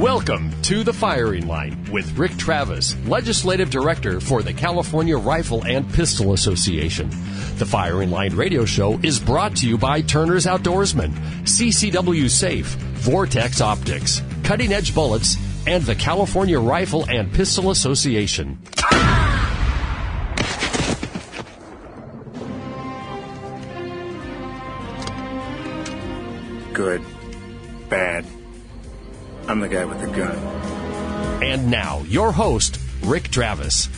Welcome to the firing line with Rick Travis, Legislative Director for the California Rifle and Pistol Association. The Firing Line radio show is brought to you by Turner's Outdoorsman, CCW Safe, Vortex Optics, Cutting Edge Bullets, and the California Rifle and Pistol Association. Good. Bad. I'm the guy with the gun. And now, your host, Rick Travis.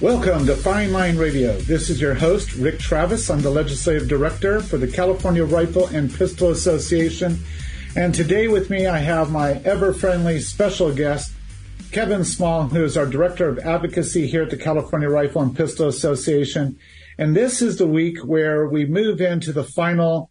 Welcome to Firing Line Radio. This is your host, Rick Travis. I'm the Legislative Director for the California Rifle and Pistol Association. And today with me, I have my ever friendly special guest, Kevin Small, who is our Director of Advocacy here at the California Rifle and Pistol Association. And this is the week where we move into the final,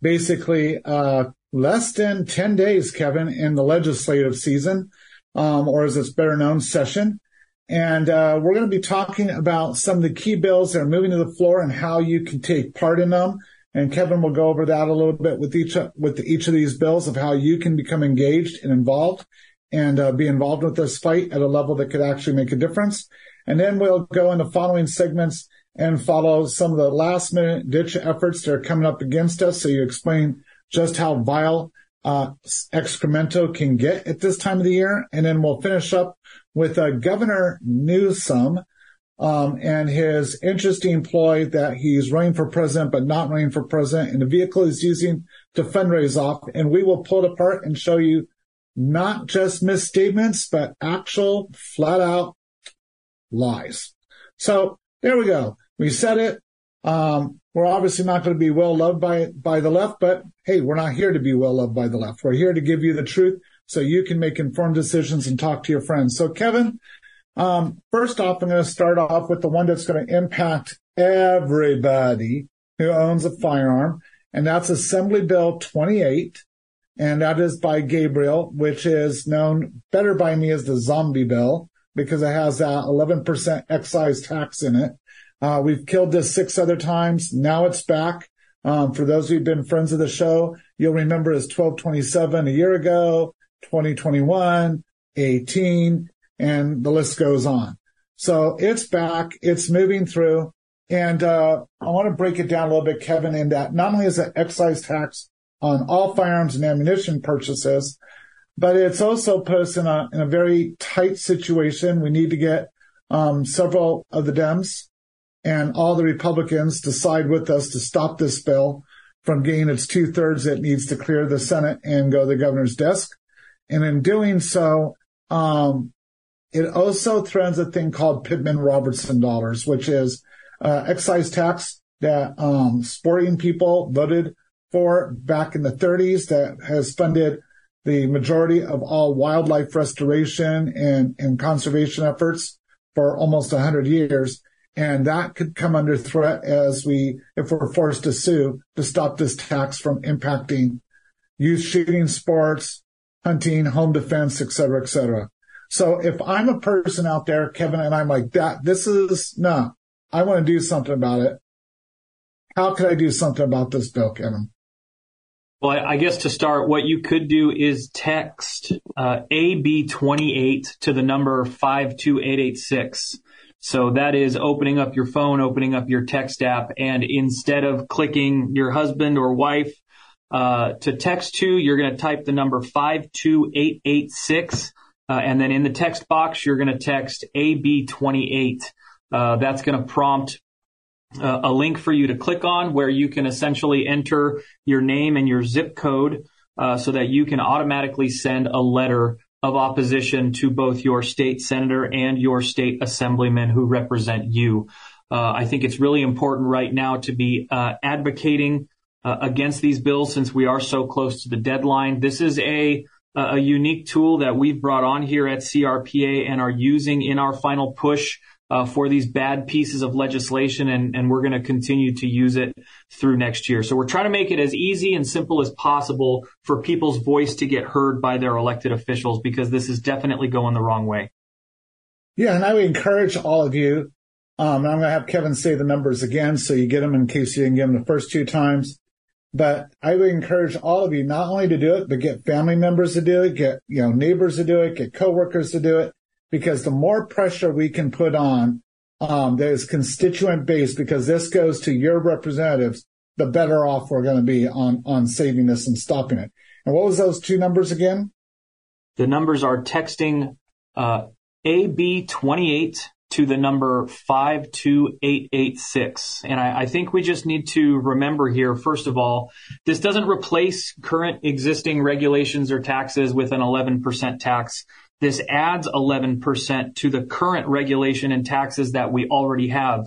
basically, uh, less than 10 days, Kevin, in the legislative season, um, or as it's better known, session. And uh, we're going to be talking about some of the key bills that are moving to the floor and how you can take part in them. And Kevin will go over that a little bit with each with each of these bills of how you can become engaged and involved and uh, be involved with this fight at a level that could actually make a difference. And then we'll go in the following segments and follow some of the last minute ditch efforts that are coming up against us. So you explain just how vile uh, excremento can get at this time of the year. And then we'll finish up with uh, Governor Newsom um, and his interesting ploy that he's running for president, but not running for president, and the vehicle he's using to fundraise off. And we will pull it apart and show you not just misstatements, but actual flat out lies. So there we go. We said it. Um, we're obviously not going to be well loved by, by the left, but hey, we're not here to be well loved by the left. We're here to give you the truth so you can make informed decisions and talk to your friends. So Kevin, um, first off, I'm going to start off with the one that's going to impact everybody who owns a firearm, and that's Assembly Bill 28. And that is by Gabriel, which is known better by me as the zombie bill because it has that 11% excise tax in it. Uh, we've killed this six other times. Now it's back. Um, for those who've been friends of the show, you'll remember it's 1227 a year ago, 2021, 18, and the list goes on. So it's back. It's moving through. And, uh, I want to break it down a little bit, Kevin, in that not only is it excise tax on all firearms and ammunition purchases, but it's also put us in a, in a very tight situation. We need to get, um, several of the Dems and all the Republicans decide with us to stop this bill from getting its two thirds that needs to clear the Senate and go to the governor's desk. And in doing so, um, it also threatens a thing called Pittman Robertson dollars, which is uh, excise tax that um, sporting people voted for back in the 30s that has funded the majority of all wildlife restoration and, and conservation efforts for almost 100 years. And that could come under threat as we, if we're forced to sue to stop this tax from impacting youth shooting sports, hunting, home defense, et cetera, et cetera. So if I'm a person out there, Kevin, and I'm like that, this is no, I want to do something about it. How could I do something about this bill, Kevin? Well, I guess to start, what you could do is text uh, AB28 to the number 52886. So that is opening up your phone, opening up your text app, and instead of clicking your husband or wife uh, to text to, you're going to type the number 52886. Uh, and then in the text box, you're going to text AB28. Uh, that's going to prompt uh, a link for you to click on where you can essentially enter your name and your zip code uh, so that you can automatically send a letter of opposition to both your state senator and your state assemblyman who represent you. Uh, I think it's really important right now to be uh, advocating uh, against these bills since we are so close to the deadline. This is a a unique tool that we've brought on here at CRPA and are using in our final push uh, for these bad pieces of legislation, and, and we're going to continue to use it through next year. So we're trying to make it as easy and simple as possible for people's voice to get heard by their elected officials because this is definitely going the wrong way. Yeah, and I would encourage all of you. Um, I'm going to have Kevin say the numbers again so you get them in case you didn't get them the first two times. But I would encourage all of you not only to do it, but get family members to do it, get, you know, neighbors to do it, get coworkers to do it, because the more pressure we can put on, um, constituent based, because this goes to your representatives, the better off we're going to be on, on saving this and stopping it. And what was those two numbers again? The numbers are texting, uh, AB28 to the number 52886. And I, I, think we just need to remember here, first of all, this doesn't replace current existing regulations or taxes with an 11% tax. This adds 11% to the current regulation and taxes that we already have.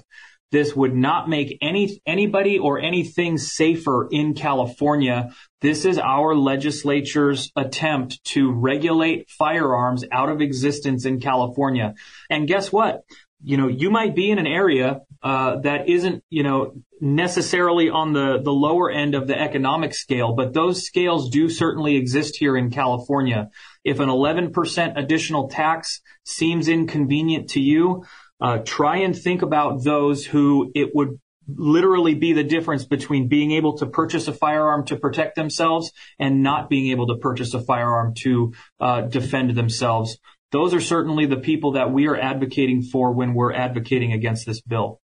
This would not make any anybody or anything safer in California. This is our legislature's attempt to regulate firearms out of existence in California. And guess what? You know, you might be in an area uh, that isn't, you know, necessarily on the the lower end of the economic scale, but those scales do certainly exist here in California. If an 11% additional tax seems inconvenient to you, uh, try and think about those who it would literally be the difference between being able to purchase a firearm to protect themselves and not being able to purchase a firearm to uh, defend themselves. Those are certainly the people that we are advocating for when we're advocating against this bill.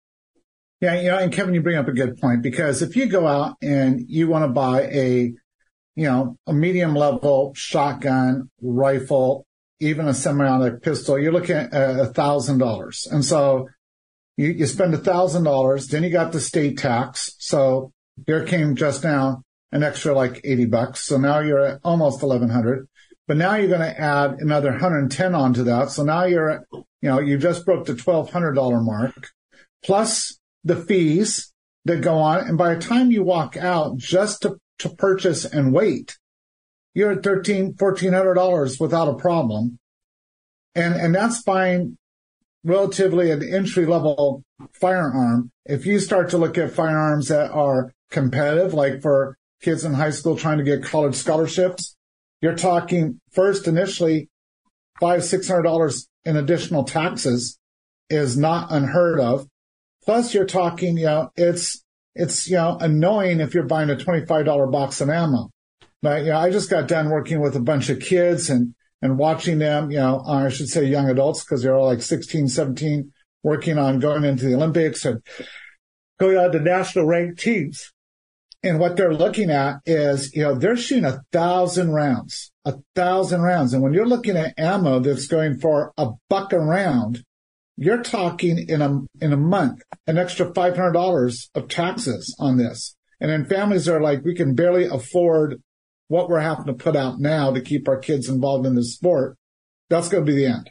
Yeah, you know, and Kevin, you bring up a good point because if you go out and you want to buy a, you know, a medium level shotgun, rifle, even a semi-automatic pistol, you're looking at uh, a thousand dollars. And so you, you spend a thousand dollars, then you got the state tax. So there came just now an extra like 80 bucks. So now you're at almost 1100, but now you're going to add another 110 onto that. So now you're at, you know, you just broke the $1,200 mark plus the fees that go on. And by the time you walk out just to, to purchase and wait, you're at thirteen, fourteen hundred dollars without a problem. And, and that's buying relatively an entry level firearm. If you start to look at firearms that are competitive, like for kids in high school trying to get college scholarships, you're talking first initially five, six hundred dollars in additional taxes is not unheard of. Plus you're talking, you know, it's, it's, you know, annoying if you're buying a $25 box of ammo. But, you know, I just got done working with a bunch of kids and, and watching them, you know, I should say young adults because they're all like 16, 17, working on going into the Olympics and going on to national ranked teams. And what they're looking at is, you know, they're shooting a thousand rounds, a thousand rounds. And when you're looking at ammo that's going for a buck a round, you're talking in a, in a month, an extra $500 of taxes on this. And then families are like, we can barely afford what we're having to put out now to keep our kids involved in the sport, that's going to be the end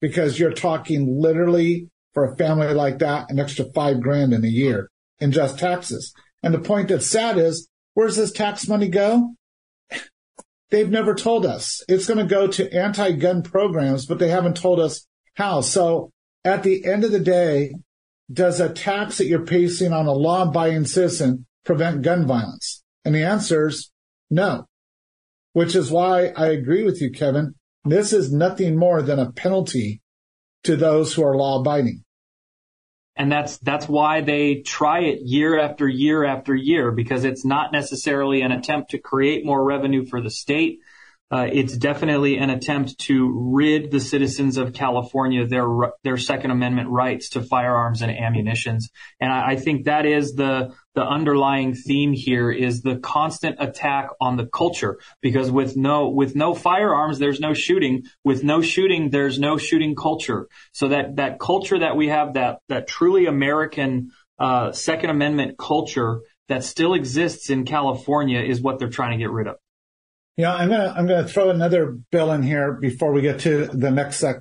because you're talking literally for a family like that, an extra five grand in a year in just taxes. And the point that's sad is, where's this tax money go? They've never told us. It's going to go to anti-gun programs, but they haven't told us how. So at the end of the day, does a tax that you're placing on a law-abiding citizen prevent gun violence? And the answer is no. Which is why I agree with you, Kevin. This is nothing more than a penalty to those who are law abiding. And that's, that's why they try it year after year after year, because it's not necessarily an attempt to create more revenue for the state. Uh, it's definitely an attempt to rid the citizens of California their their Second Amendment rights to firearms and ammunitions, and I, I, think that is the the underlying theme here is the constant attack on the culture. Because with no with no firearms, there's no shooting. With no shooting, there's no shooting culture. So that that culture that we have that that truly American uh, Second Amendment culture that still exists in California is what they're trying to get rid of. Yeah, I'm gonna I'm gonna throw another bill in here before we get to the next sec,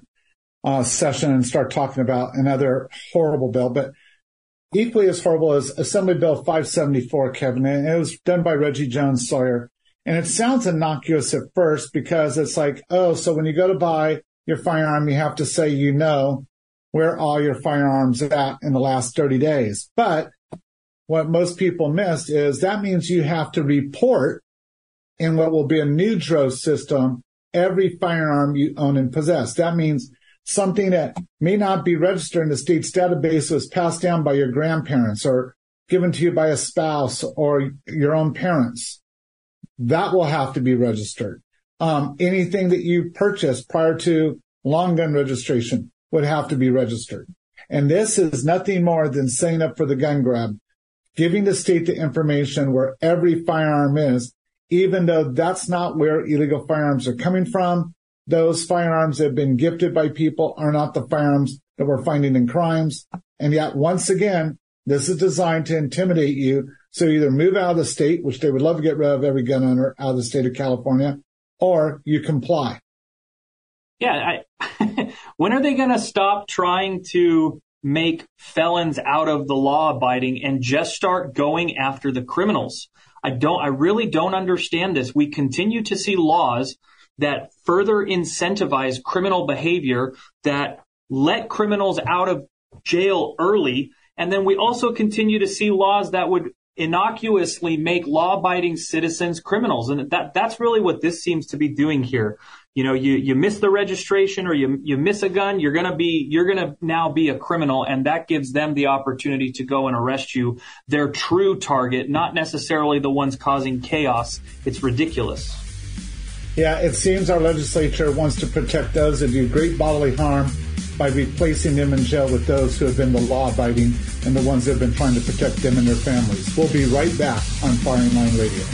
uh, session and start talking about another horrible bill. But equally as horrible as Assembly Bill 574, Kevin, and it was done by Reggie Jones Sawyer. And it sounds innocuous at first because it's like, oh, so when you go to buy your firearm, you have to say you know where all your firearms at in the last 30 days. But what most people missed is that means you have to report in what will be a new DROS system every firearm you own and possess. That means something that may not be registered in the state's database was passed down by your grandparents or given to you by a spouse or your own parents. That will have to be registered. Um, anything that you purchased prior to long gun registration would have to be registered. And this is nothing more than setting up for the gun grab, giving the state the information where every firearm is, even though that's not where illegal firearms are coming from. Those firearms that have been gifted by people are not the firearms that we're finding in crimes. And yet, once again, this is designed to intimidate you. So either move out of the state, which they would love to get rid of every gun owner out of the state of California, or you comply. Yeah. I, when are they going to stop trying to make felons out of the law abiding and just start going after the criminals? I don't, I really don't understand this. We continue to see laws that further incentivize criminal behavior that let criminals out of jail early. And then we also continue to see laws that would innocuously make law abiding citizens criminals. And that, that's really what this seems to be doing here you know, you, you miss the registration or you, you miss a gun, you're going to be, you're going to now be a criminal. And that gives them the opportunity to go and arrest you, their true target, not necessarily the ones causing chaos. It's ridiculous. Yeah, it seems our legislature wants to protect those that do great bodily harm by replacing them in jail with those who have been the law abiding and the ones that have been trying to protect them and their families. We'll be right back on Firing Line Radio.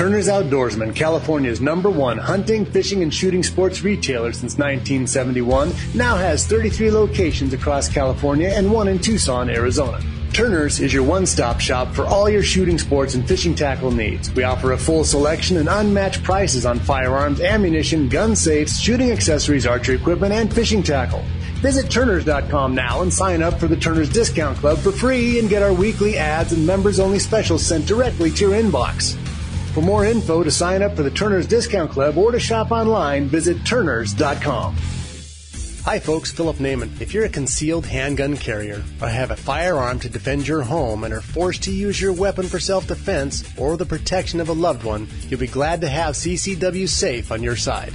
Turner's Outdoorsman, California's number one hunting, fishing, and shooting sports retailer since 1971, now has 33 locations across California and one in Tucson, Arizona. Turner's is your one stop shop for all your shooting sports and fishing tackle needs. We offer a full selection and unmatched prices on firearms, ammunition, gun safes, shooting accessories, archery equipment, and fishing tackle. Visit Turners.com now and sign up for the Turners Discount Club for free and get our weekly ads and members only specials sent directly to your inbox. For more info to sign up for the Turner's Discount Club or to shop online, visit Turners.com. Hi folks, Philip Naiman. If you're a concealed handgun carrier or have a firearm to defend your home and are forced to use your weapon for self-defense or the protection of a loved one, you'll be glad to have CCW Safe on your side.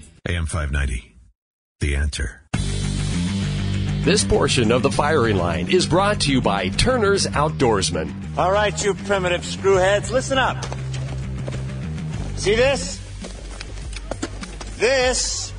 AM 590. The answer. This portion of the firing line is brought to you by Turner's Outdoorsman. All right, you primitive screwheads, listen up. See this? This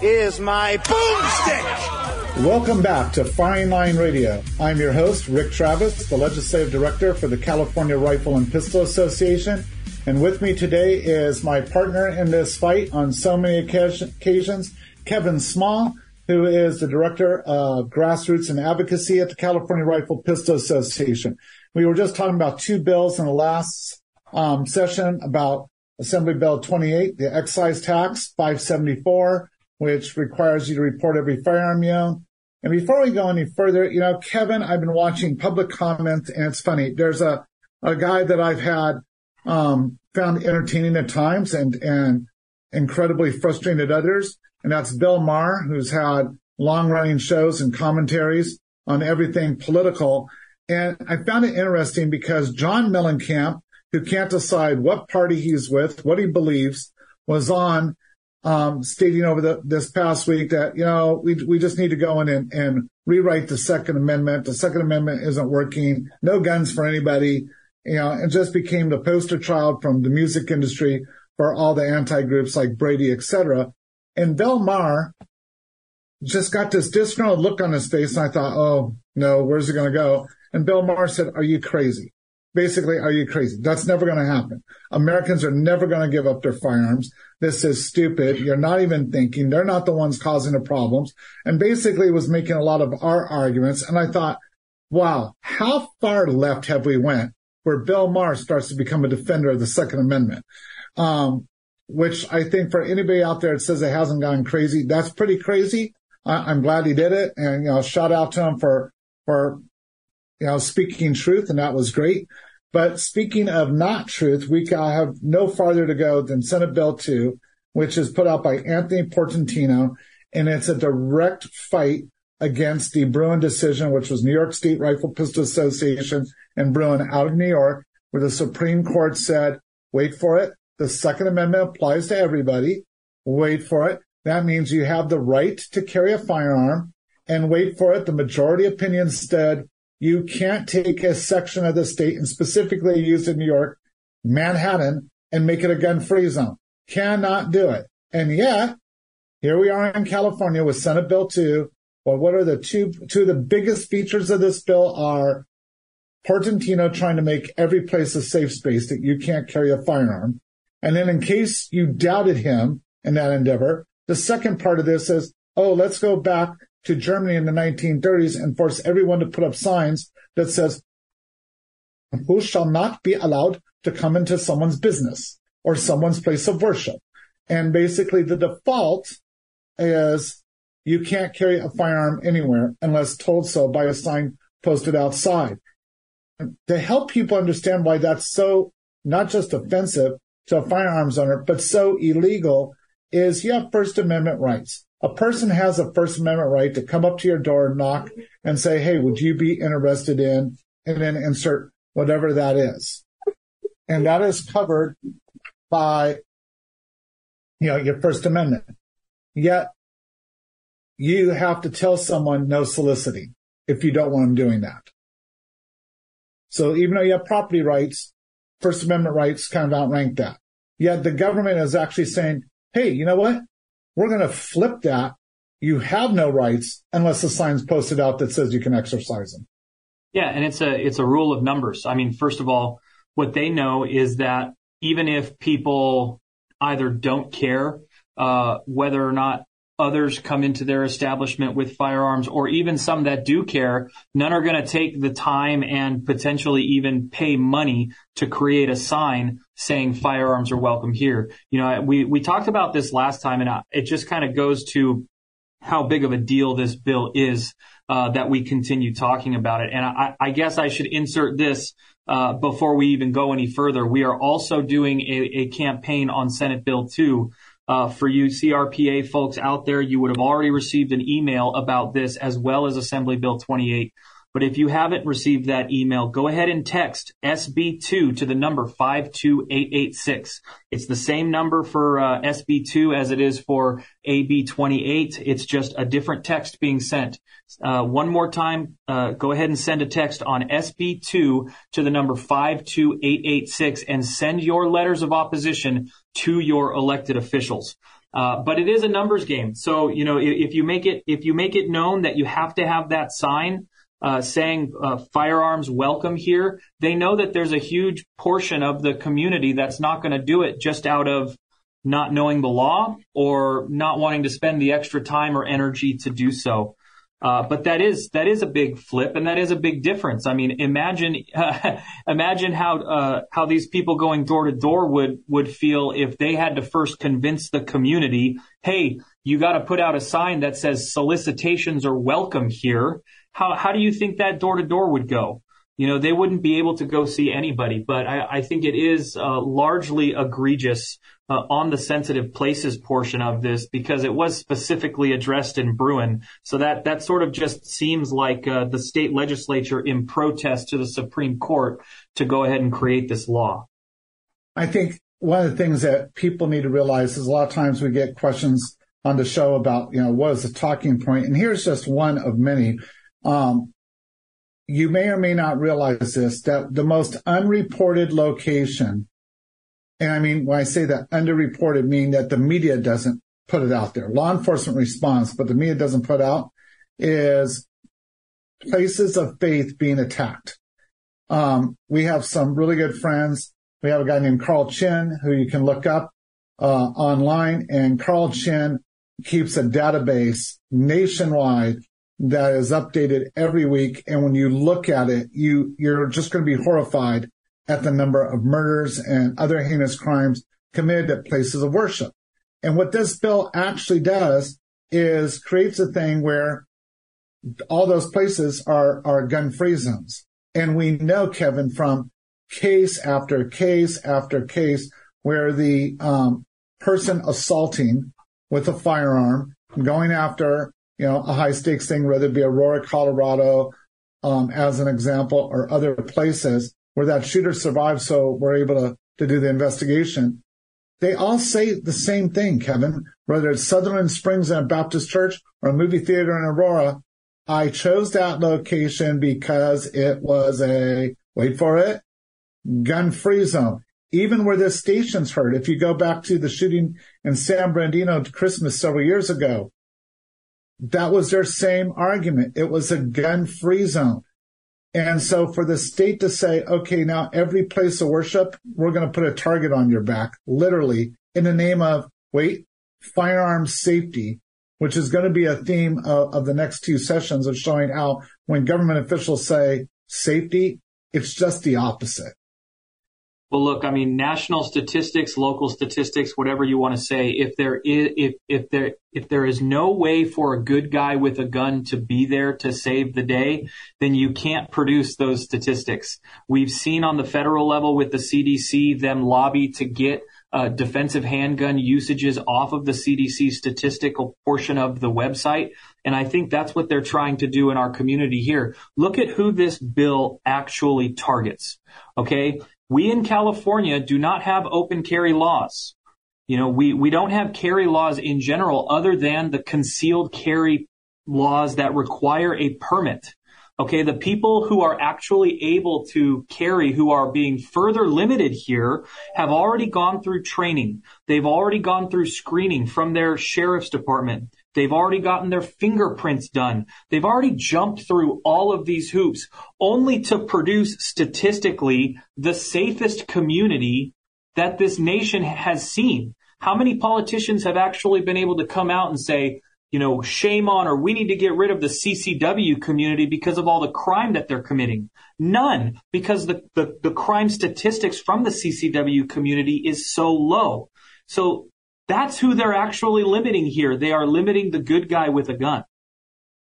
is my boomstick. Welcome back to Firing Line Radio. I'm your host, Rick Travis, the Legislative Director for the California Rifle and Pistol Association and with me today is my partner in this fight on so many occasions, Kevin Small, who is the Director of Grassroots and Advocacy at the California Rifle Pistol Association. We were just talking about two bills in the last um, session about Assembly Bill 28, the excise tax 574, which requires you to report every firearm you own. And before we go any further, you know, Kevin, I've been watching public comments and it's funny. There's a, a guy that I've had um, found entertaining at times and, and incredibly frustrating at others. And that's Bill Maher, who's had long running shows and commentaries on everything political. And I found it interesting because John Mellencamp, who can't decide what party he's with, what he believes, was on um, stating over the, this past week that, you know, we, we just need to go in and, and rewrite the Second Amendment. The Second Amendment isn't working. No guns for anybody. You know, and just became the poster child from the music industry for all the anti groups like Brady, etc. And Bill Maher just got this disgruntled look on his face. And I thought, oh no, where's it going to go? And Bill Maher said, are you crazy? Basically, are you crazy? That's never going to happen. Americans are never going to give up their firearms. This is stupid. You're not even thinking. They're not the ones causing the problems. And basically was making a lot of our arguments. And I thought, wow, how far left have we went where Bill Maher starts to become a defender of the Second Amendment? Um, which I think for anybody out there that says it hasn't gone crazy, that's pretty crazy. I, am glad he did it. And, you know, shout out to him for, for, you know, speaking truth. And that was great. But speaking of not truth, we have no farther to go than Senate Bill 2, which is put out by Anthony Portantino. And it's a direct fight against the Bruen decision, which was New York State Rifle Pistol Association and Bruen out of New York, where the Supreme Court said, wait for it. The Second Amendment applies to everybody. Wait for it. That means you have the right to carry a firearm and wait for it. The majority opinion said you can't take a section of the state and specifically used in New York, Manhattan, and make it a gun free zone. Cannot do it. And yet, here we are in California with Senate Bill 2. Well, what are the two, two of the biggest features of this bill are Portantino trying to make every place a safe space that you can't carry a firearm. And then in case you doubted him in that endeavor, the second part of this is, oh, let's go back to Germany in the 1930s and force everyone to put up signs that says, who shall not be allowed to come into someone's business or someone's place of worship. And basically the default is you can't carry a firearm anywhere unless told so by a sign posted outside. To help people understand why that's so not just offensive to a firearms owner, but so illegal is you have First Amendment rights. A person has a First Amendment right to come up to your door, knock, and say, Hey, would you be interested in, and then insert whatever that is. And that is covered by, you know, your First Amendment. Yet you have to tell someone no soliciting if you don't want them doing that. So even though you have property rights, First Amendment rights kind of outrank that. Yet the government is actually saying, hey, you know what? We're going to flip that. You have no rights unless the sign's posted out that says you can exercise them. Yeah, and it's a it's a rule of numbers. I mean, first of all, what they know is that even if people either don't care uh, whether or not others come into their establishment with firearms, or even some that do care, none are going to take the time and potentially even pay money to create a sign saying firearms are welcome here. You know, we, we talked about this last time and it just kind of goes to how big of a deal this bill is, uh, that we continue talking about it. And I, I guess I should insert this, uh, before we even go any further. We are also doing a, a campaign on Senate Bill 2 uh, for you CRPA folks out there, you would have already received an email about this as well as Assembly Bill 28. But if you haven't received that email, go ahead and text SB2 to the number 52886. It's the same number for uh, SB2 as it is for AB28. It's just a different text being sent. Uh, one more time, uh, go ahead and send a text on SB2 to the number 52886 and send your letters of opposition to your elected officials. Uh, but it is a numbers game. So, you know, if, if, you make it, if you make it known that you have to have that sign, uh, saying uh, firearms welcome here, they know that there's a huge portion of the community that's not going to do it just out of not knowing the law or not wanting to spend the extra time or energy to do so. Uh, but that is that is a big flip, and that is a big difference. I mean, imagine imagine how uh, how these people going door to door would would feel if they had to first convince the community, hey, you got to put out a sign that says solicitations are welcome here, how how do you think that door to door would go? You know, they wouldn't be able to go see anybody, but I, I think it is uh, largely egregious uh, on the sensitive places portion of this because it was specifically addressed in Bruen. So that that sort of just seems like uh, the state legislature in protest to the Supreme Court to go ahead and create this law. I think one of the things that people need to realize is a lot of times we get questions on the show about, you know, what is the talking point? And here's just one of many. Um, you may or may not realize this, that the most unreported location, and I mean, when I say that underreported, mean that the media doesn't put it out there. Law enforcement response, but the media doesn't put out is places of faith being attacked. Um, we have some really good friends. We have a guy named Carl Chinn who you can look up uh, online, and Carl Chinn keeps a database nationwide that is updated every week. And when you look at it, you you're just going to be horrified at the number of murders and other heinous crimes committed at places of worship. And what this bill actually does is creates a thing where all those places are, are gun free zones. And we know, Kevin, from case after case after case where the um, person assaulting with a firearm, going after, you know, a high stakes thing, whether it be Aurora, Colorado, um, as an example, or other places where that shooter survived. So we're able to, to do the investigation. They all say the same thing, Kevin, whether it's Sutherland Springs and a Baptist church or a movie theater in Aurora. I chose that location because it was a, wait for it, gun free zone. Even where this station's heard, if you go back to the shooting in San Bernardino Christmas several years ago, that was their same argument. It was a gun free zone. And so for the state to say, okay, now every place of worship, we're going to put a target on your back, literally in the name of, wait, firearms safety, which is going to be a theme of, of the next two sessions of showing how when government officials say safety, it's just the opposite. Well, look, I mean, national statistics, local statistics, whatever you want to say, if there is, if, if there, if there is no way for a good guy with a gun to be there to save the day, then you can't produce those statistics. We've seen on the federal level with the CDC them lobby to get uh, defensive handgun usages off of the CDC statistical portion of the website. And I think that's what they're trying to do in our community here. Look at who this bill actually targets. Okay. We in California do not have open carry laws. You know, we, we don't have carry laws in general other than the concealed carry laws that require a permit. Okay. The people who are actually able to carry, who are being further limited here, have already gone through training. They've already gone through screening from their sheriff's department. They've already gotten their fingerprints done. They've already jumped through all of these hoops only to produce statistically the safest community that this nation has seen. How many politicians have actually been able to come out and say, you know, shame on or we need to get rid of the CCW community because of all the crime that they're committing? None, because the, the, the crime statistics from the CCW community is so low. So that's who they're actually limiting here. They are limiting the good guy with a gun.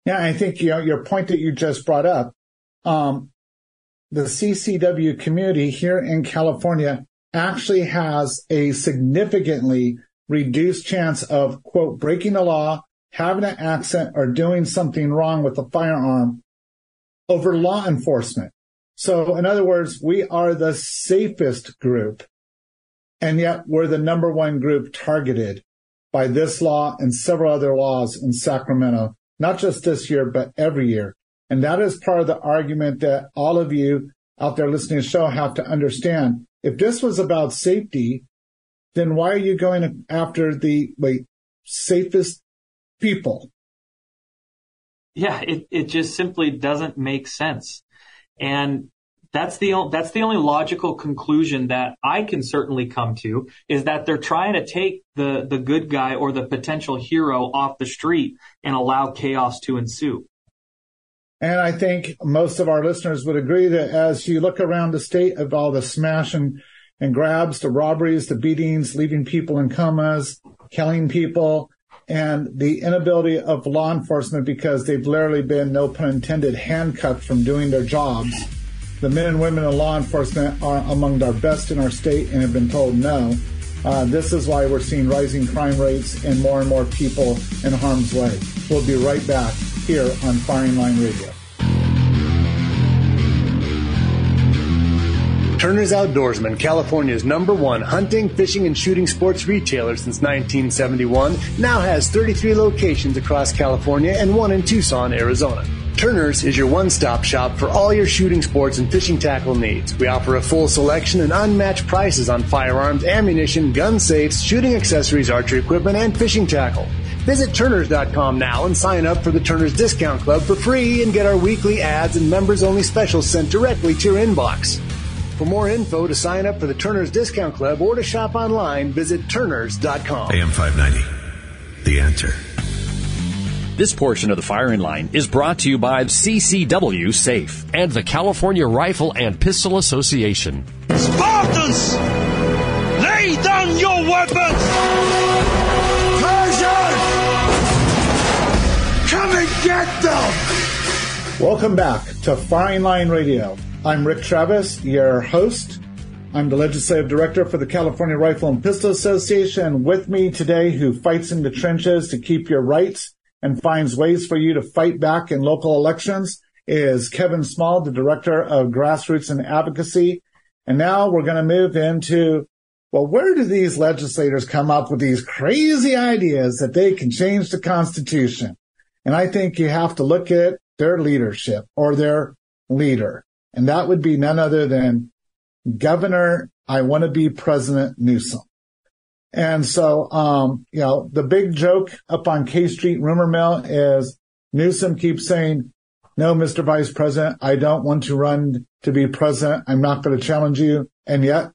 Yeah, I think you know, your point that you just brought up, um, the CCW community here in California actually has a significantly reduced chance of quote breaking the law, having an accident, or doing something wrong with a firearm over law enforcement. So in other words, we are the safest group and yet we're the number one group targeted by this law and several other laws in Sacramento, not just this year, but every year. And that is part of the argument that all of you out there listening to the show have to understand. If this was about safety, then why are you going after the wait, safest people? Yeah, it, it just simply doesn't make sense. And that's the that's the only logical conclusion that I can certainly come to is that they're trying to take the the good guy or the potential hero off the street and allow chaos to ensue. And I think most of our listeners would agree that as you look around the state of all the smash and, and grabs, the robberies, the beatings, leaving people in comas, killing people, and the inability of law enforcement because they've literally been, no pun intended, handcuffed from doing their jobs the men and women in law enforcement are among our best in our state and have been told no. Uh, this is why we're seeing rising crime rates and more and more people in harm's way. We'll be right back here on Firing Line Radio. Turner's Outdoorsman, California's number one hunting, fishing, and shooting sports retailer since 1971, now has 33 locations across California and one in Tucson, Arizona. Turner's is your one stop shop for all your shooting sports and fishing tackle needs. We offer a full selection and unmatched prices on firearms, ammunition, gun safes, shooting accessories, archery equipment, and fishing tackle. Visit Turners.com now and sign up for the Turners Discount Club for free and get our weekly ads and members only specials sent directly to your inbox. For more info to sign up for the Turners Discount Club or to shop online, visit Turners.com. AM 590. The answer. This portion of the firing line is brought to you by CCW Safe and the California Rifle and Pistol Association. Spartans! Lay down your weapons! Persians! Come and get them! Welcome back to Firing Line Radio. I'm Rick Travis, your host. I'm the legislative director for the California Rifle and Pistol Association. With me today, who fights in the trenches to keep your rights and finds ways for you to fight back in local elections is Kevin Small, the director of grassroots and advocacy. And now we're going to move into, well, where do these legislators come up with these crazy ideas that they can change the constitution? And I think you have to look at their leadership or their leader. And that would be none other than Governor, I want to be President Newsom. And so, um, you know, the big joke up on K Street rumor mill is Newsom keeps saying, no, Mr. Vice President, I don't want to run to be president. I'm not going to challenge you. And yet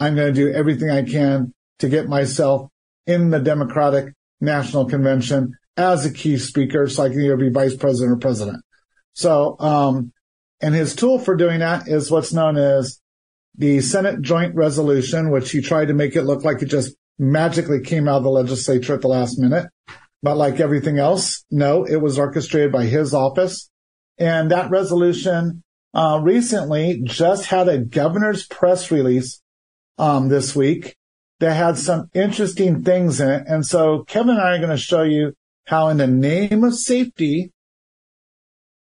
I'm going to do everything I can to get myself in the Democratic National Convention as a key speaker so I can either be vice president or president. So, um, and his tool for doing that is what's known as the Senate Joint Resolution, which he tried to make it look like it just magically came out of the legislature at the last minute. But like everything else, no, it was orchestrated by his office. And that resolution, uh, recently just had a governor's press release, um, this week that had some interesting things in it. And so Kevin and I are going to show you how in the name of safety,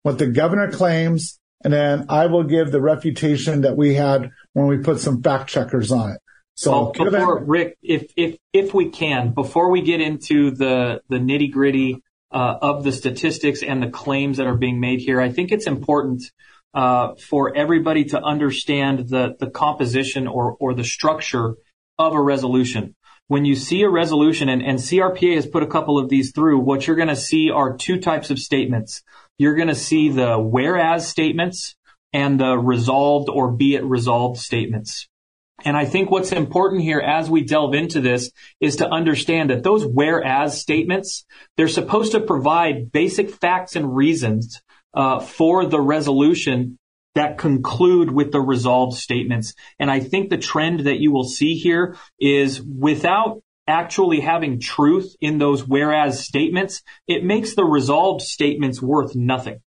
what the governor claims, and then I will give the refutation that we had when we put some fact checkers on it. So, well, before Rick, if if if we can, before we get into the the nitty gritty uh, of the statistics and the claims that are being made here, I think it's important uh, for everybody to understand the the composition or or the structure of a resolution. When you see a resolution, and, and CRPA has put a couple of these through, what you're going to see are two types of statements. You're going to see the whereas statements and the resolved or be it resolved statements. And I think what's important here as we delve into this is to understand that those whereas statements, they're supposed to provide basic facts and reasons uh, for the resolution that conclude with the resolved statements. And I think the trend that you will see here is without actually having truth in those whereas statements, it makes the resolved statements worth nothing.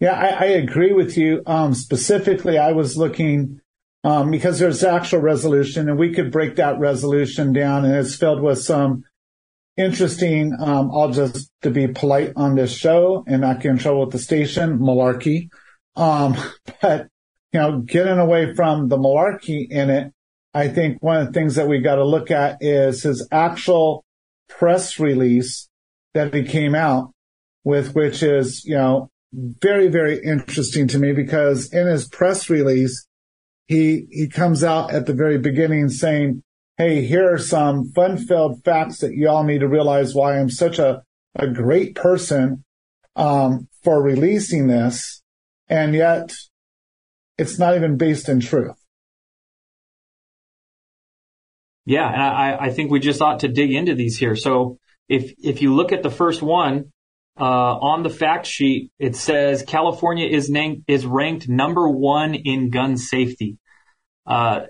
Yeah, I, I agree with you. Um, specifically, I was looking um, because there's actual resolution, and we could break that resolution down, and it's filled with some interesting. Um, I'll just to be polite on this show and not get in trouble with the station malarkey. Um, but you know, getting away from the malarkey in it, I think one of the things that we got to look at is his actual press release that he came out with, which is, you know, very, very interesting to me because in his press release, he, he comes out at the very beginning saying, Hey, here are some fun filled facts that y'all need to realize why I'm such a, a great person, um, for releasing this. And yet it's not even based in truth. Yeah. And I, I think we just ought to dig into these here. So if, if you look at the first one, uh, on the fact sheet, it says California is named, is ranked number one in gun safety. Uh,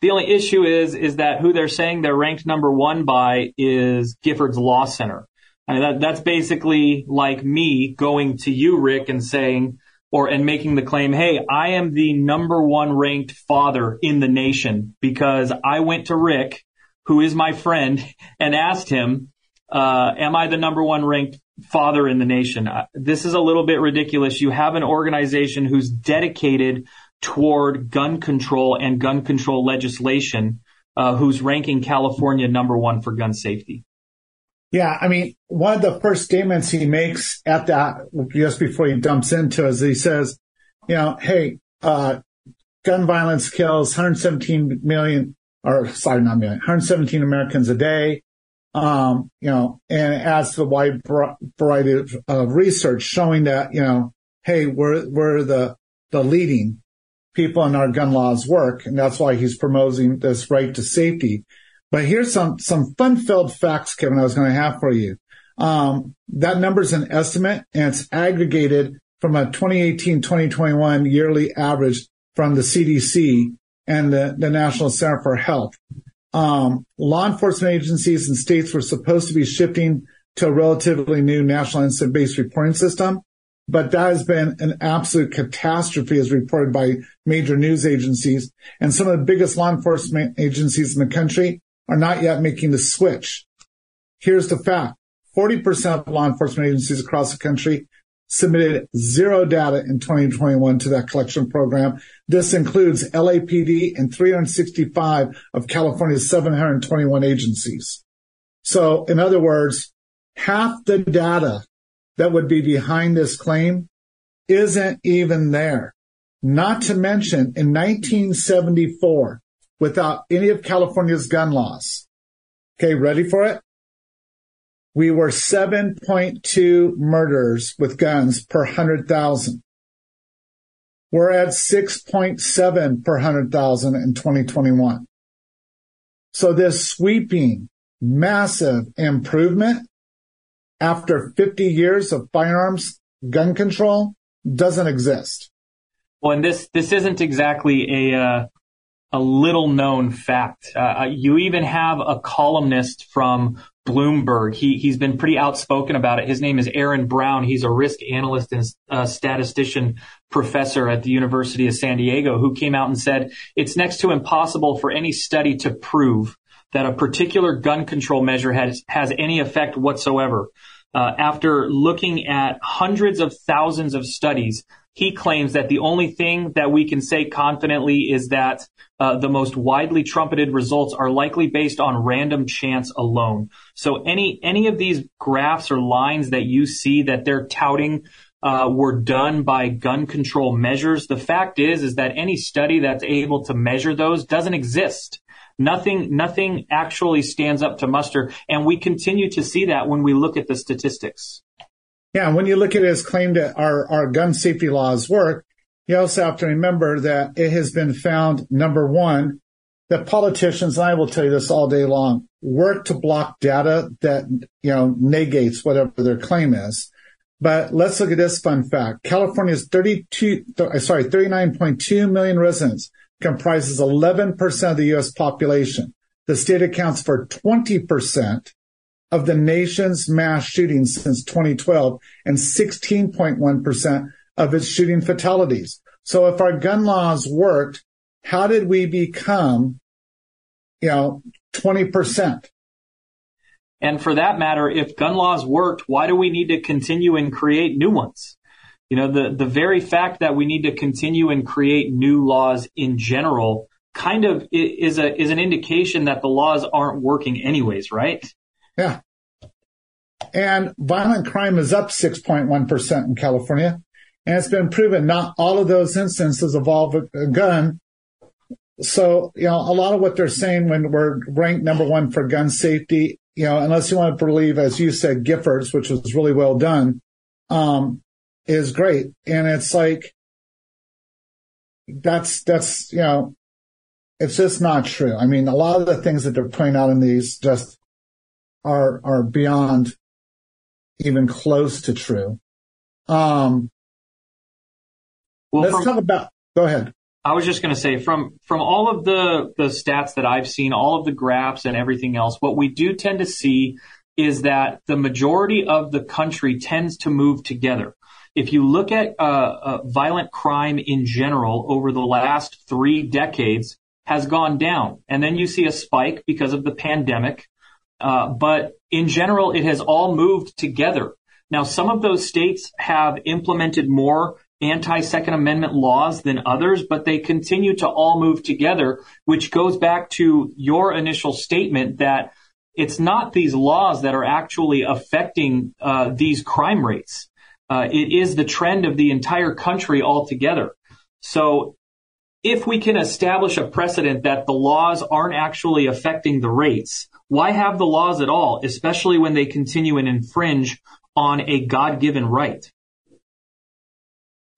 the only issue is, is that who they're saying they're ranked number one by is Giffords Law Center. I mean, that, that's basically like me going to you, Rick, and saying, or, and making the claim, hey, I am the number one ranked father in the nation because I went to Rick, who is my friend, and asked him, uh, am I the number one ranked father in the nation? Uh, this is a little bit ridiculous. You have an organization who's dedicated toward gun control and gun control legislation, uh, who's ranking California number one for gun safety. Yeah, I mean, one of the first statements he makes at that, just before he dumps into, is he says, you know, hey, uh, gun violence kills 117 million, or sorry, not million, 117 Americans a day. Um, you know, and as to the wide variety of, of research showing that, you know, hey, we're, we're the, the leading people in our gun laws work. And that's why he's promoting this right to safety. But here's some, some fun filled facts, Kevin, I was going to have for you. Um, that number is an estimate and it's aggregated from a 2018-2021 yearly average from the CDC and the, the National Center for Health. Um, law enforcement agencies and states were supposed to be shifting to a relatively new national incident-based reporting system, but that has been an absolute catastrophe as reported by major news agencies. And some of the biggest law enforcement agencies in the country are not yet making the switch. Here's the fact. 40% of law enforcement agencies across the country submitted zero data in 2021 to that collection program. This includes LAPD and 365 of California's 721 agencies. So in other words, half the data that would be behind this claim isn't even there. Not to mention in 1974, without any of California's gun laws. Okay, ready for it? We were 7.2 murders with guns per 100,000. We're at 6.7 per 100,000 in 2021. So this sweeping, massive improvement after 50 years of firearms gun control doesn't exist. Well, and this this isn't exactly a uh, a little known fact. Uh, uh, you even have a columnist from Bloomberg. He, he's been pretty outspoken about it. His name is Aaron Brown. He's a risk analyst and uh, statistician professor at the University of San Diego who came out and said it's next to impossible for any study to prove that a particular gun control measure has, has any effect whatsoever. Uh, after looking at hundreds of thousands of studies, he claims that the only thing that we can say confidently is that uh, the most widely trumpeted results are likely based on random chance alone. So any any of these graphs or lines that you see that they're touting uh, were done by gun control measures. The fact is is that any study that's able to measure those doesn't exist. Nothing, nothing actually stands up to muster. And we continue to see that when we look at the statistics. Yeah, when you look at his claim that our, our gun safety laws work, you also have to remember that it has been found, number one, that politicians, and I will tell you this all day long, work to block data that, you know, negates whatever their claim is. But let's look at this fun fact. California's 32, sorry, 39.2 million residents comprises 11% of the U.S. population. The state accounts for 20% of the nation's mass shootings since 2012 and 16.1% of its shooting fatalities. So if our gun laws worked, how did we become, you know, 20%? And for that matter, if gun laws worked, why do we need to continue and create new ones? You know, the, the very fact that we need to continue and create new laws in general kind of is a, is an indication that the laws aren't working anyways, right? Yeah. And violent crime is up 6.1% in California. And it's been proven not all of those instances involve a gun. So, you know, a lot of what they're saying when we're ranked number one for gun safety, you know, unless you want to believe, as you said, Giffords, which was really well done, um, is great. And it's like, that's, that's, you know, it's just not true. I mean, a lot of the things that they're putting out in these just are, are beyond even close to true. Um, well, let's from, talk about, go ahead. I was just going to say from, from all of the, the stats that I've seen, all of the graphs and everything else, what we do tend to see is that the majority of the country tends to move together. If you look at uh, uh, violent crime in general over the last three decades, has gone down, and then you see a spike because of the pandemic. Uh, but in general, it has all moved together. Now, some of those states have implemented more anti Second Amendment laws than others, but they continue to all move together, which goes back to your initial statement that it's not these laws that are actually affecting uh, these crime rates. Uh, it is the trend of the entire country altogether. So if we can establish a precedent that the laws aren't actually affecting the rates, why have the laws at all, especially when they continue and infringe on a God given right?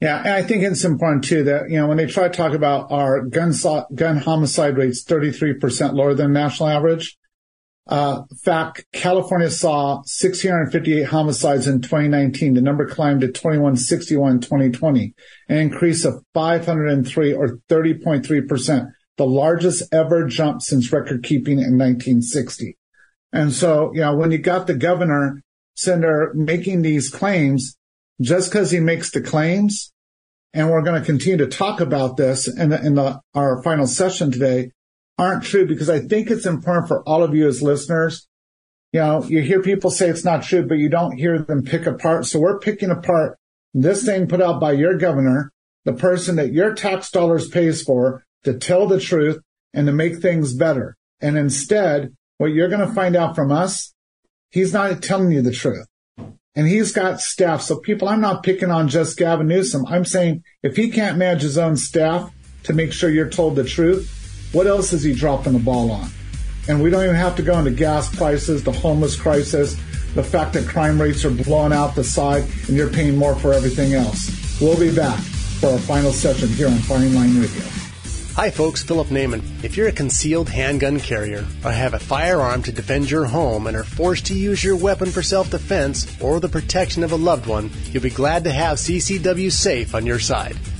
Yeah, and I think it's important too that, you know, when they try to talk about our gun, gun homicide rates 33% lower than national average, uh, fact, California saw 658 homicides in 2019. The number climbed to 2161 in 2020, an increase of 503 or 30.3%, the largest ever jump since record keeping in 1960. And so, you know, when you got the governor senator making these claims, just because he makes the claims, and we're going to continue to talk about this in, the, in the, our final session today, aren't true because I think it's important for all of you as listeners. You know, you hear people say it's not true, but you don't hear them pick apart. So we're picking apart this thing put out by your governor, the person that your tax dollars pays for to tell the truth and to make things better. And instead, what you're going to find out from us, he's not telling you the truth. And he's got staff. So people, I'm not picking on just Gavin Newsom. I'm saying if he can't manage his own staff to make sure you're told the truth, what else is he dropping the ball on? And we don't even have to go into gas prices, the homeless crisis, the fact that crime rates are blowing out the side and you're paying more for everything else. We'll be back for our final session here on Firing Line Radio. Hi, folks. Philip Naiman. If you're a concealed handgun carrier or have a firearm to defend your home and are forced to use your weapon for self defense or the protection of a loved one, you'll be glad to have CCW Safe on your side.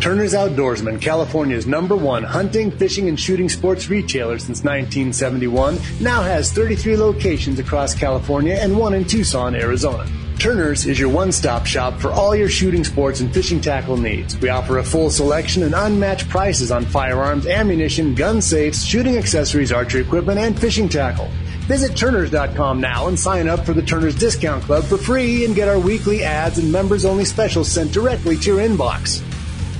Turner's Outdoorsman, California's number one hunting, fishing, and shooting sports retailer since 1971, now has 33 locations across California and one in Tucson, Arizona. Turner's is your one stop shop for all your shooting sports and fishing tackle needs. We offer a full selection and unmatched prices on firearms, ammunition, gun safes, shooting accessories, archery equipment, and fishing tackle. Visit Turners.com now and sign up for the Turners Discount Club for free and get our weekly ads and members only specials sent directly to your inbox.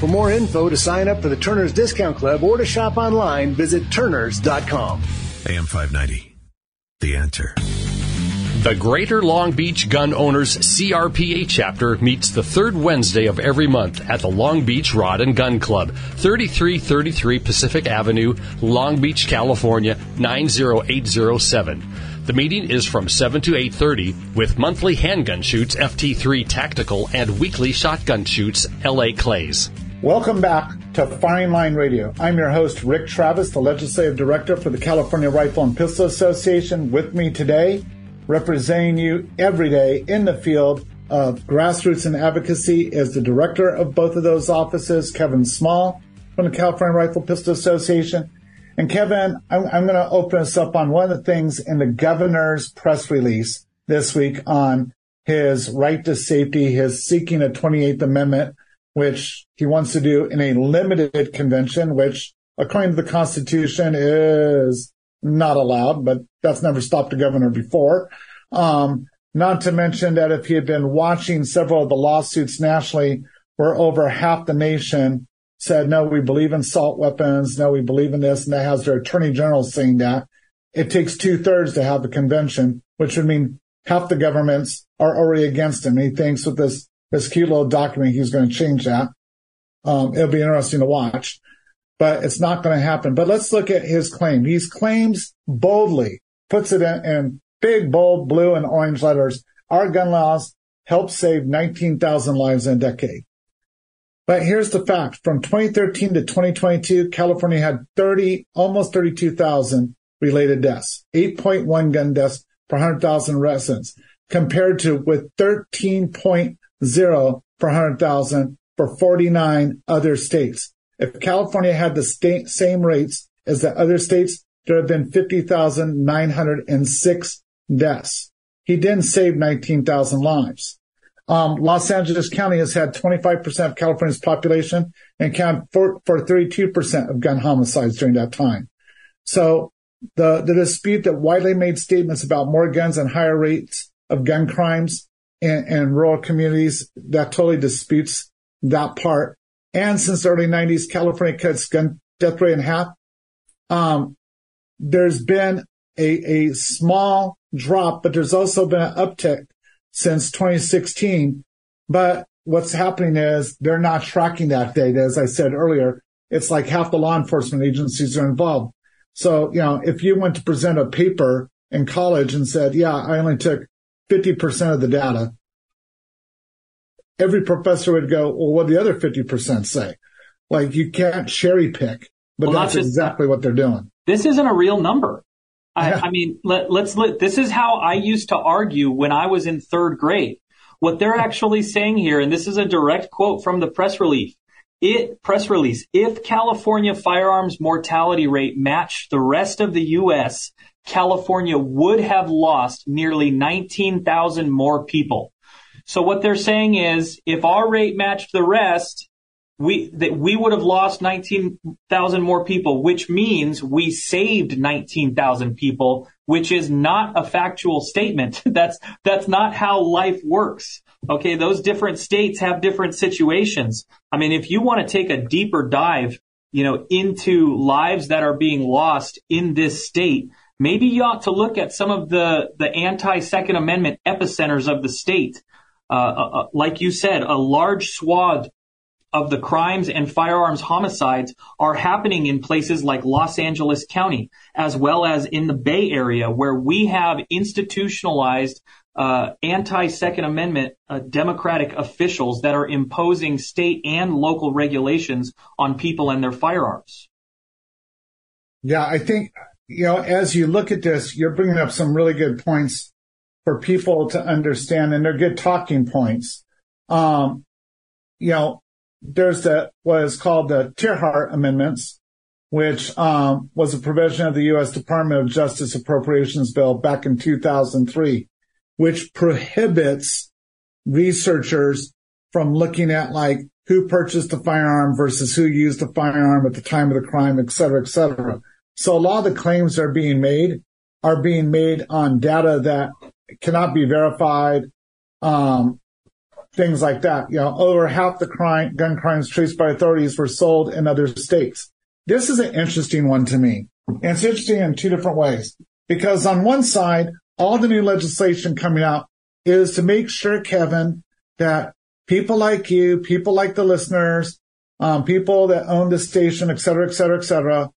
For more info to sign up for the Turner's Discount Club or to shop online, visit Turners.com. AM 590. The answer. The Greater Long Beach Gun Owners CRPA chapter meets the third Wednesday of every month at the Long Beach Rod and Gun Club, 3333 Pacific Avenue, Long Beach, California 90807. The meeting is from 7 to 8:30 with monthly handgun shoots FT3 Tactical and weekly shotgun shoots LA Clays. Welcome back to Firing Line Radio. I'm your host, Rick Travis, the Legislative Director for the California Rifle and Pistol Association. With me today, representing you every day in the field of grassroots and advocacy, is the Director of both of those offices, Kevin Small from the California Rifle Pistol Association. And Kevin, I'm, I'm going to open us up on one of the things in the governor's press release this week on his right to safety, his seeking a 28th Amendment which he wants to do in a limited convention, which according to the Constitution is not allowed, but that's never stopped a governor before. Um, not to mention that if he had been watching several of the lawsuits nationally where over half the nation said, no, we believe in assault weapons. No, we believe in this. And that has their attorney general saying that it takes two thirds to have a convention, which would mean half the governments are already against him. He thinks with this this cute little document. He's going to change that. Um, it'll be interesting to watch, but it's not going to happen. But let's look at his claim. He claims boldly, puts it in, in big, bold blue and orange letters. our gun laws helped save 19,000 lives in a decade. But here's the fact. From 2013 to 2022, California had 30, almost 32,000 related deaths, 8.1 gun deaths per 100,000 residents, compared to with 13.0 per 100,000 for 49 other states. If California had the state, same rates as the other states, there have been 50,906 deaths. He didn't save 19,000 lives. Um, Los Angeles County has had 25% of California's population and count for, for 32% of gun homicides during that time. So the, the dispute that widely made statements about more guns and higher rates of gun crimes in, in rural communities, that totally disputes that part. And since the early 90s, California cuts gun death rate in half. Um, there's been a, a small drop, but there's also been an uptick since 2016. But what's happening is they're not tracking that data. As I said earlier, it's like half the law enforcement agencies are involved. So, you know, if you went to present a paper in college and said, yeah, I only took 50% of the data, every professor would go, well, what do the other 50% say? Like you can't cherry pick, but well, that's just, exactly what they're doing. This isn't a real number. I, I mean, let, let's let, this is how I used to argue when I was in third grade. What they're actually saying here, and this is a direct quote from the press release. It press release. If California firearms mortality rate matched the rest of the U.S., California would have lost nearly 19,000 more people. So what they're saying is, if our rate matched the rest, we that we would have lost 19,000 more people, which means we saved 19,000 people, which is not a factual statement. that's that's not how life works. Okay, those different states have different situations. I mean, if you want to take a deeper dive, you know, into lives that are being lost in this state, maybe you ought to look at some of the the anti-Second Amendment epicenters of the state. Uh, uh, uh like you said, a large swath of the crimes and firearms homicides are happening in places like Los Angeles County, as well as in the Bay Area, where we have institutionalized uh, anti-Second Amendment uh, Democratic officials that are imposing state and local regulations on people and their firearms. Yeah, I think, you know, as you look at this, you're bringing up some really good points for people to understand, and they're good talking points. Um, you know, there's the what is called the Tiahrt Amendments, which um, was a provision of the U.S. Department of Justice Appropriations Bill back in 2003, which prohibits researchers from looking at like who purchased the firearm versus who used the firearm at the time of the crime, et cetera, et cetera. So a lot of the claims that are being made are being made on data that cannot be verified, um, things like that. You know, over half the crime, gun crimes traced by authorities were sold in other states. This is an interesting one to me. And it's interesting in two different ways because on one side, all the new legislation coming out is to make sure, Kevin, that people like you, people like the listeners, um, people that own the station, et cetera, et cetera, et cetera.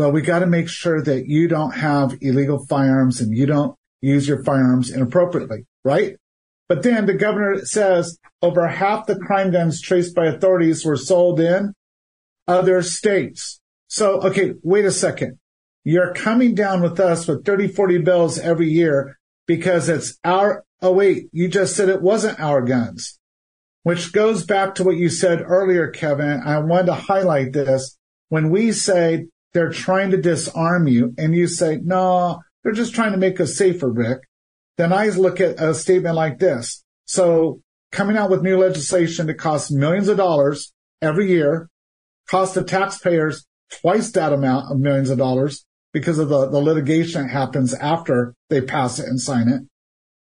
Well, we got to make sure that you don't have illegal firearms and you don't use your firearms inappropriately, right? But then the governor says over half the crime guns traced by authorities were sold in other states. So, okay, wait a second. You're coming down with us with 30, 40 bills every year because it's our, oh wait, you just said it wasn't our guns, which goes back to what you said earlier, Kevin. I wanted to highlight this. When we say they're trying to disarm you and you say, no, they're just trying to make us safer, Rick then I look at a statement like this. So coming out with new legislation that costs millions of dollars every year, costs the taxpayers twice that amount of millions of dollars because of the, the litigation that happens after they pass it and sign it,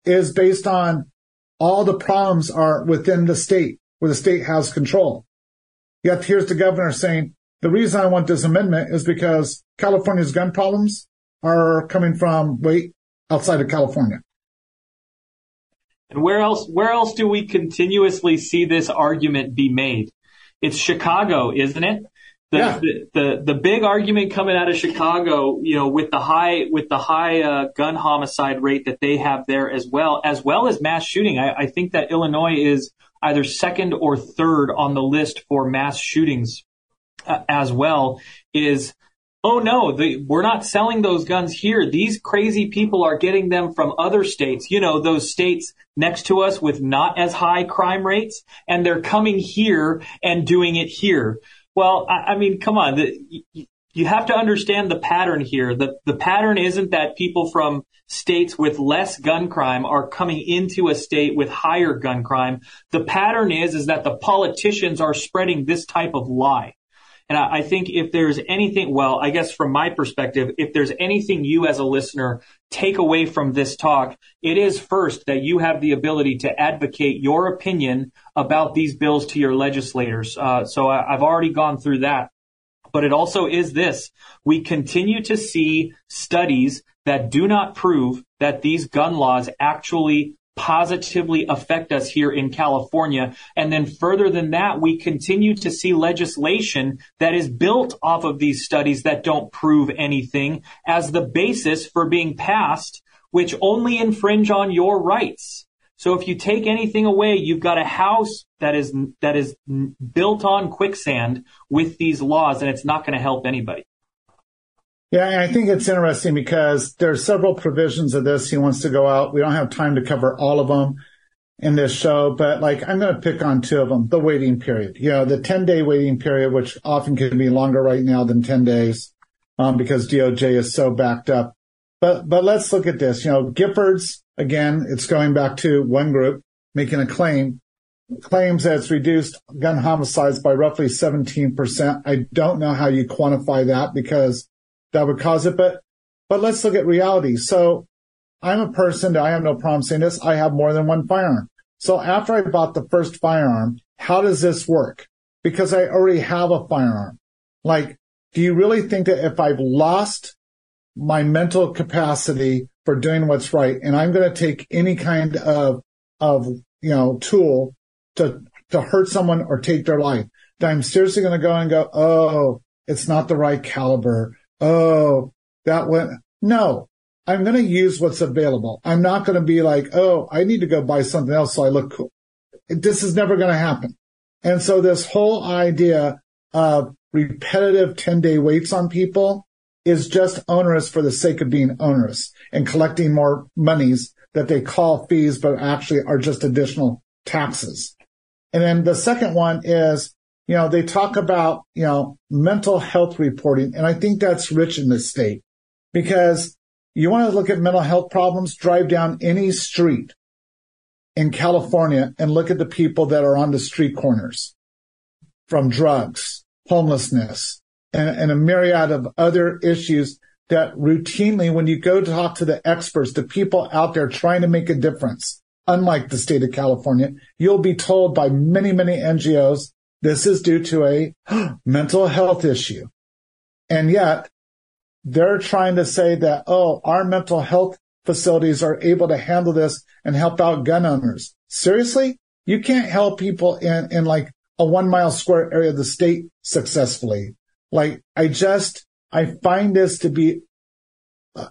is based on all the problems are within the state where the state has control. Yet here's the governor saying, the reason I want this amendment is because California's gun problems are coming from, wait, outside of California. And where else, where else do we continuously see this argument be made? It's Chicago, isn't it? The, yeah. the, the, the big argument coming out of Chicago, you know, with the high with the high uh, gun homicide rate that they have there as well, as well as mass shooting. I, I think that Illinois is either second or third on the list for mass shootings as well. Is oh no, the, we're not selling those guns here. These crazy people are getting them from other states, you know, those states next to us with not as high crime rates, and they're coming here and doing it here. Well, I, I mean, come on. The, you have to understand the pattern here. The, the pattern isn't that people from states with less gun crime are coming into a state with higher gun crime. The pattern is, is that the politicians are spreading this type of lie. And I, I think if there's anything, well, I guess from my perspective, if there's anything you as a listener take away from this talk, it is first that you have the ability to advocate your opinion about these bills to your legislators. Uh, so I, I've already gone through that. But it also is this. We continue to see studies that do not prove that these gun laws actually positively affect us here in California. And then further than that, we continue to see legislation that is built off of these studies that don't prove anything as the basis for being passed, which only infringe on your rights. So if you take anything away, you've got a house that is, that is built on quicksand with these laws and it's not going to help anybody. Yeah, I think it's interesting because there's several provisions of this he wants to go out. We don't have time to cover all of them in this show, but like I'm going to pick on two of them. The waiting period, you know, the 10 day waiting period, which often can be longer right now than 10 days, um, because DOJ is so backed up. But, but let's look at this. You know, Giffords, again, it's going back to one group making a claim, claims that it's reduced gun homicides by roughly 17%. I don't know how you quantify that because that would cause it. But, but let's look at reality. So I'm a person I have no problem saying this. I have more than one firearm. So after I bought the first firearm, how does this work? Because I already have a firearm. Like, do you really think that if I've lost my mental capacity for doing what's right and I'm going to take any kind of, of, you know, tool to, to hurt someone or take their life, that I'm seriously going to go and go, Oh, it's not the right caliber oh, that went. No, I'm going to use what's available. I'm not going to be like, oh, I need to go buy something else so I look cool. This is never going to happen. And so this whole idea of repetitive 10 day waits on people is just onerous for the sake of being onerous and collecting more monies that they call fees, but actually are just additional taxes. And then the second one is you know, they talk about, you know, mental health reporting. And I think that's rich in this state because you want to look at mental health problems, drive down any street in California and look at the people that are on the street corners from drugs, homelessness, and, and a myriad of other issues that routinely, when you go talk to the experts, the people out there trying to make a difference, unlike the state of California, you'll be told by many, many NGOs this is due to a mental health issue. And yet they're trying to say that, oh, our mental health facilities are able to handle this and help out gun owners. Seriously? You can't help people in, in like a one mile square area of the state successfully. Like I just, I find this to be uh,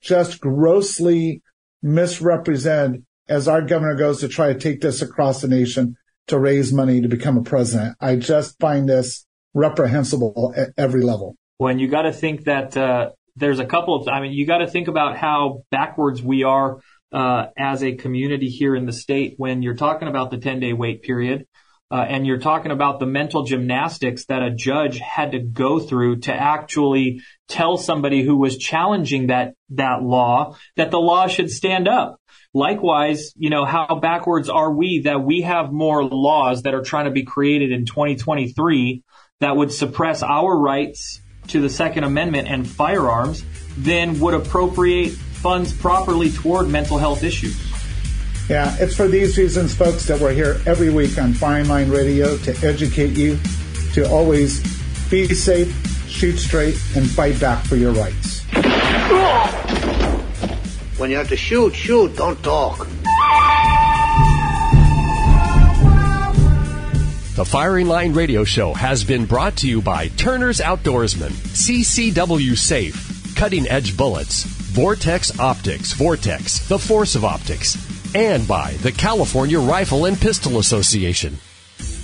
just grossly misrepresented as our governor goes to try to take this across the nation to raise money to become a president. I just find this reprehensible at every level. When you got to think that uh, there's a couple of, I mean, you got to think about how backwards we are uh, as a community here in the state when you're talking about the 10 day wait period. Uh, and you're talking about the mental gymnastics that a judge had to go through to actually tell somebody who was challenging that that law that the law should stand up. Likewise, you know, how backwards are we that we have more laws that are trying to be created in 2023 that would suppress our rights to the Second Amendment and firearms than would appropriate funds properly toward mental health issues. Yeah, it's for these reasons, folks, that we're here every week on Firing Line Radio to educate you to always be safe, shoot straight, and fight back for your rights. When you have to shoot, shoot, don't talk. The Firing Line Radio Show has been brought to you by Turner's Outdoorsman, CCW Safe, Cutting Edge Bullets, Vortex Optics, Vortex, the Force of Optics, and by the California Rifle and Pistol Association.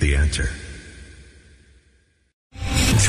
The answer.